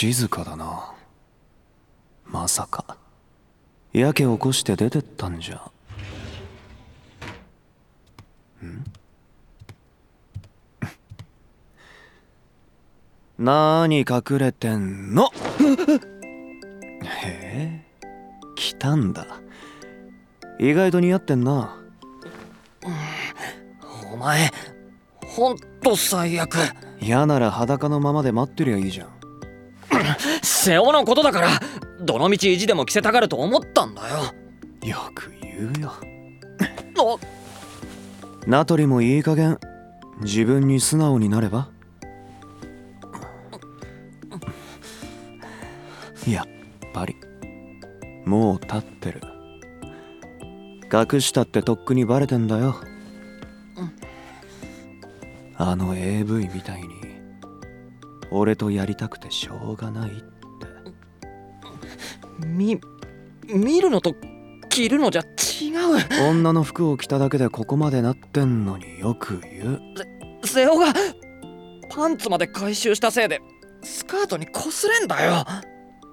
静かだな。まさか。やけ起こして出てったんじゃ。ん？なーに隠れてんの？へえ。来たんだ。意外と似合ってんな。お前ほんと最悪。嫌なら裸のままで待ってりゃいいじゃん瀬尾のことだからどのみち意地でも着せたがると思ったんだよ。よく言うよ。あ名取もいい加減自分に素直になれば？やっぱりもう立ってる。隠したってとっくにバレてんだよ。あの AV みたいに俺とやりたくてしょうがないって。み見るのと着るのじゃ違う。女の服を着ただけでここまでなってんのによく言う。瀬尾がパンツまで回収したせいでスカートに擦れんだよ。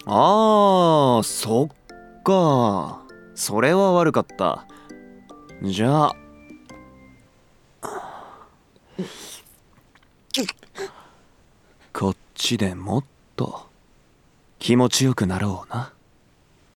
ああそっか。それは悪かった。じゃあちでもっと気持ちよくなろうな。